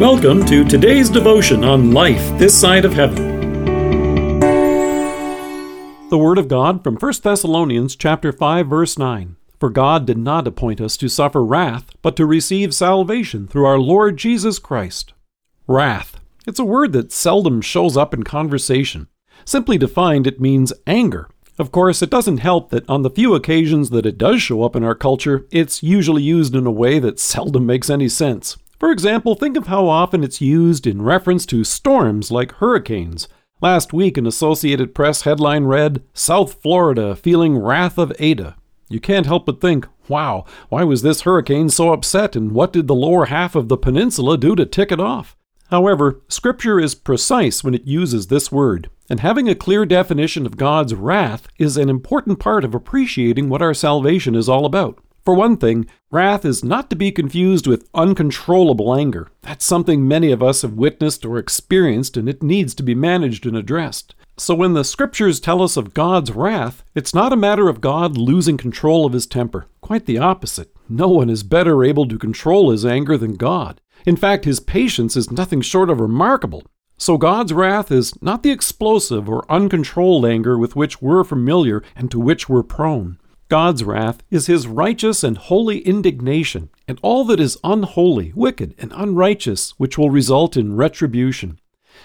Welcome to today's devotion on life this side of heaven. The word of God from 1 Thessalonians chapter 5 verse 9. For God did not appoint us to suffer wrath, but to receive salvation through our Lord Jesus Christ. Wrath. It's a word that seldom shows up in conversation. Simply defined, it means anger. Of course, it doesn't help that on the few occasions that it does show up in our culture, it's usually used in a way that seldom makes any sense. For example, think of how often it's used in reference to storms like hurricanes. Last week, an Associated Press headline read, South Florida feeling wrath of Eta. You can't help but think, wow, why was this hurricane so upset and what did the lower half of the peninsula do to tick it off? However, Scripture is precise when it uses this word, and having a clear definition of God's wrath is an important part of appreciating what our salvation is all about. For one thing, wrath is not to be confused with uncontrollable anger. That's something many of us have witnessed or experienced, and it needs to be managed and addressed. So when the scriptures tell us of God's wrath, it's not a matter of God losing control of his temper. Quite the opposite. No one is better able to control his anger than God. In fact, his patience is nothing short of remarkable. So God's wrath is not the explosive or uncontrolled anger with which we're familiar and to which we're prone. God's wrath is his righteous and holy indignation, and all that is unholy, wicked, and unrighteous, which will result in retribution.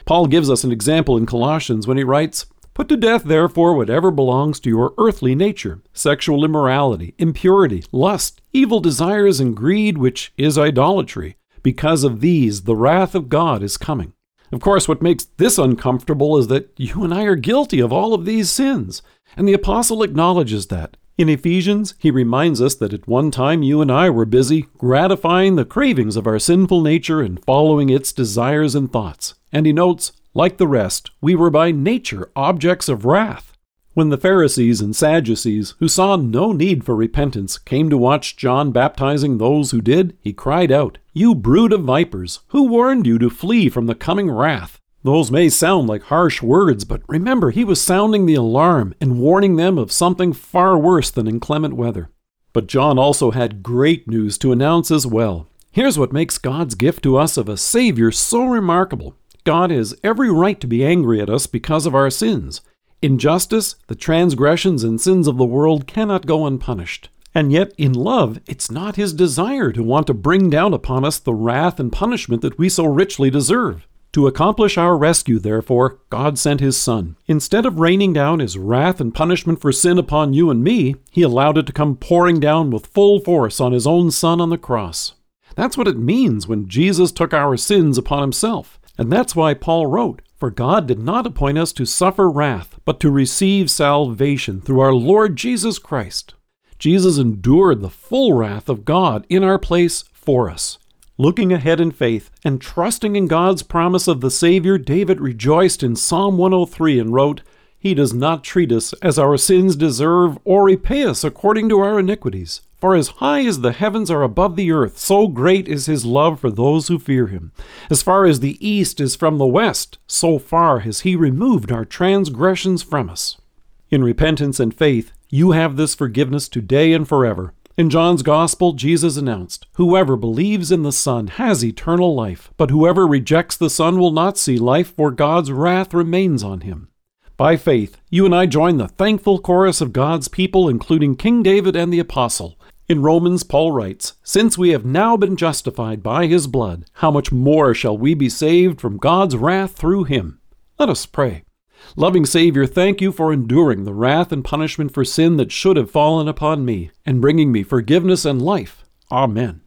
Paul gives us an example in Colossians when he writes, Put to death, therefore, whatever belongs to your earthly nature sexual immorality, impurity, lust, evil desires, and greed, which is idolatry. Because of these, the wrath of God is coming. Of course, what makes this uncomfortable is that you and I are guilty of all of these sins, and the apostle acknowledges that. In Ephesians, he reminds us that at one time you and I were busy gratifying the cravings of our sinful nature and following its desires and thoughts. And he notes, like the rest, we were by nature objects of wrath. When the Pharisees and Sadducees, who saw no need for repentance, came to watch John baptizing those who did, he cried out, You brood of vipers, who warned you to flee from the coming wrath? Those may sound like harsh words, but remember, he was sounding the alarm and warning them of something far worse than inclement weather. But John also had great news to announce as well. Here's what makes God's gift to us of a Savior so remarkable God has every right to be angry at us because of our sins. Injustice, the transgressions and sins of the world cannot go unpunished. And yet, in love, it's not his desire to want to bring down upon us the wrath and punishment that we so richly deserve. To accomplish our rescue, therefore, God sent His Son. Instead of raining down His wrath and punishment for sin upon you and me, He allowed it to come pouring down with full force on His own Son on the cross. That's what it means when Jesus took our sins upon Himself. And that's why Paul wrote, For God did not appoint us to suffer wrath, but to receive salvation through our Lord Jesus Christ. Jesus endured the full wrath of God in our place for us. Looking ahead in faith and trusting in God's promise of the Savior, David rejoiced in Psalm 103 and wrote, He does not treat us as our sins deserve or repay us according to our iniquities. For as high as the heavens are above the earth, so great is his love for those who fear him. As far as the east is from the west, so far has he removed our transgressions from us. In repentance and faith, you have this forgiveness today and forever. In John's Gospel, Jesus announced, Whoever believes in the Son has eternal life, but whoever rejects the Son will not see life, for God's wrath remains on him. By faith, you and I join the thankful chorus of God's people, including King David and the Apostle. In Romans, Paul writes, Since we have now been justified by his blood, how much more shall we be saved from God's wrath through him? Let us pray. Loving Savior, thank you for enduring the wrath and punishment for sin that should have fallen upon me, and bringing me forgiveness and life. Amen.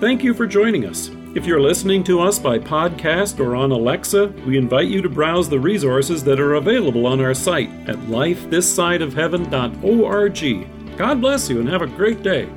Thank you for joining us. If you're listening to us by podcast or on Alexa, we invite you to browse the resources that are available on our site at lifethissideofheaven.org. God bless you and have a great day.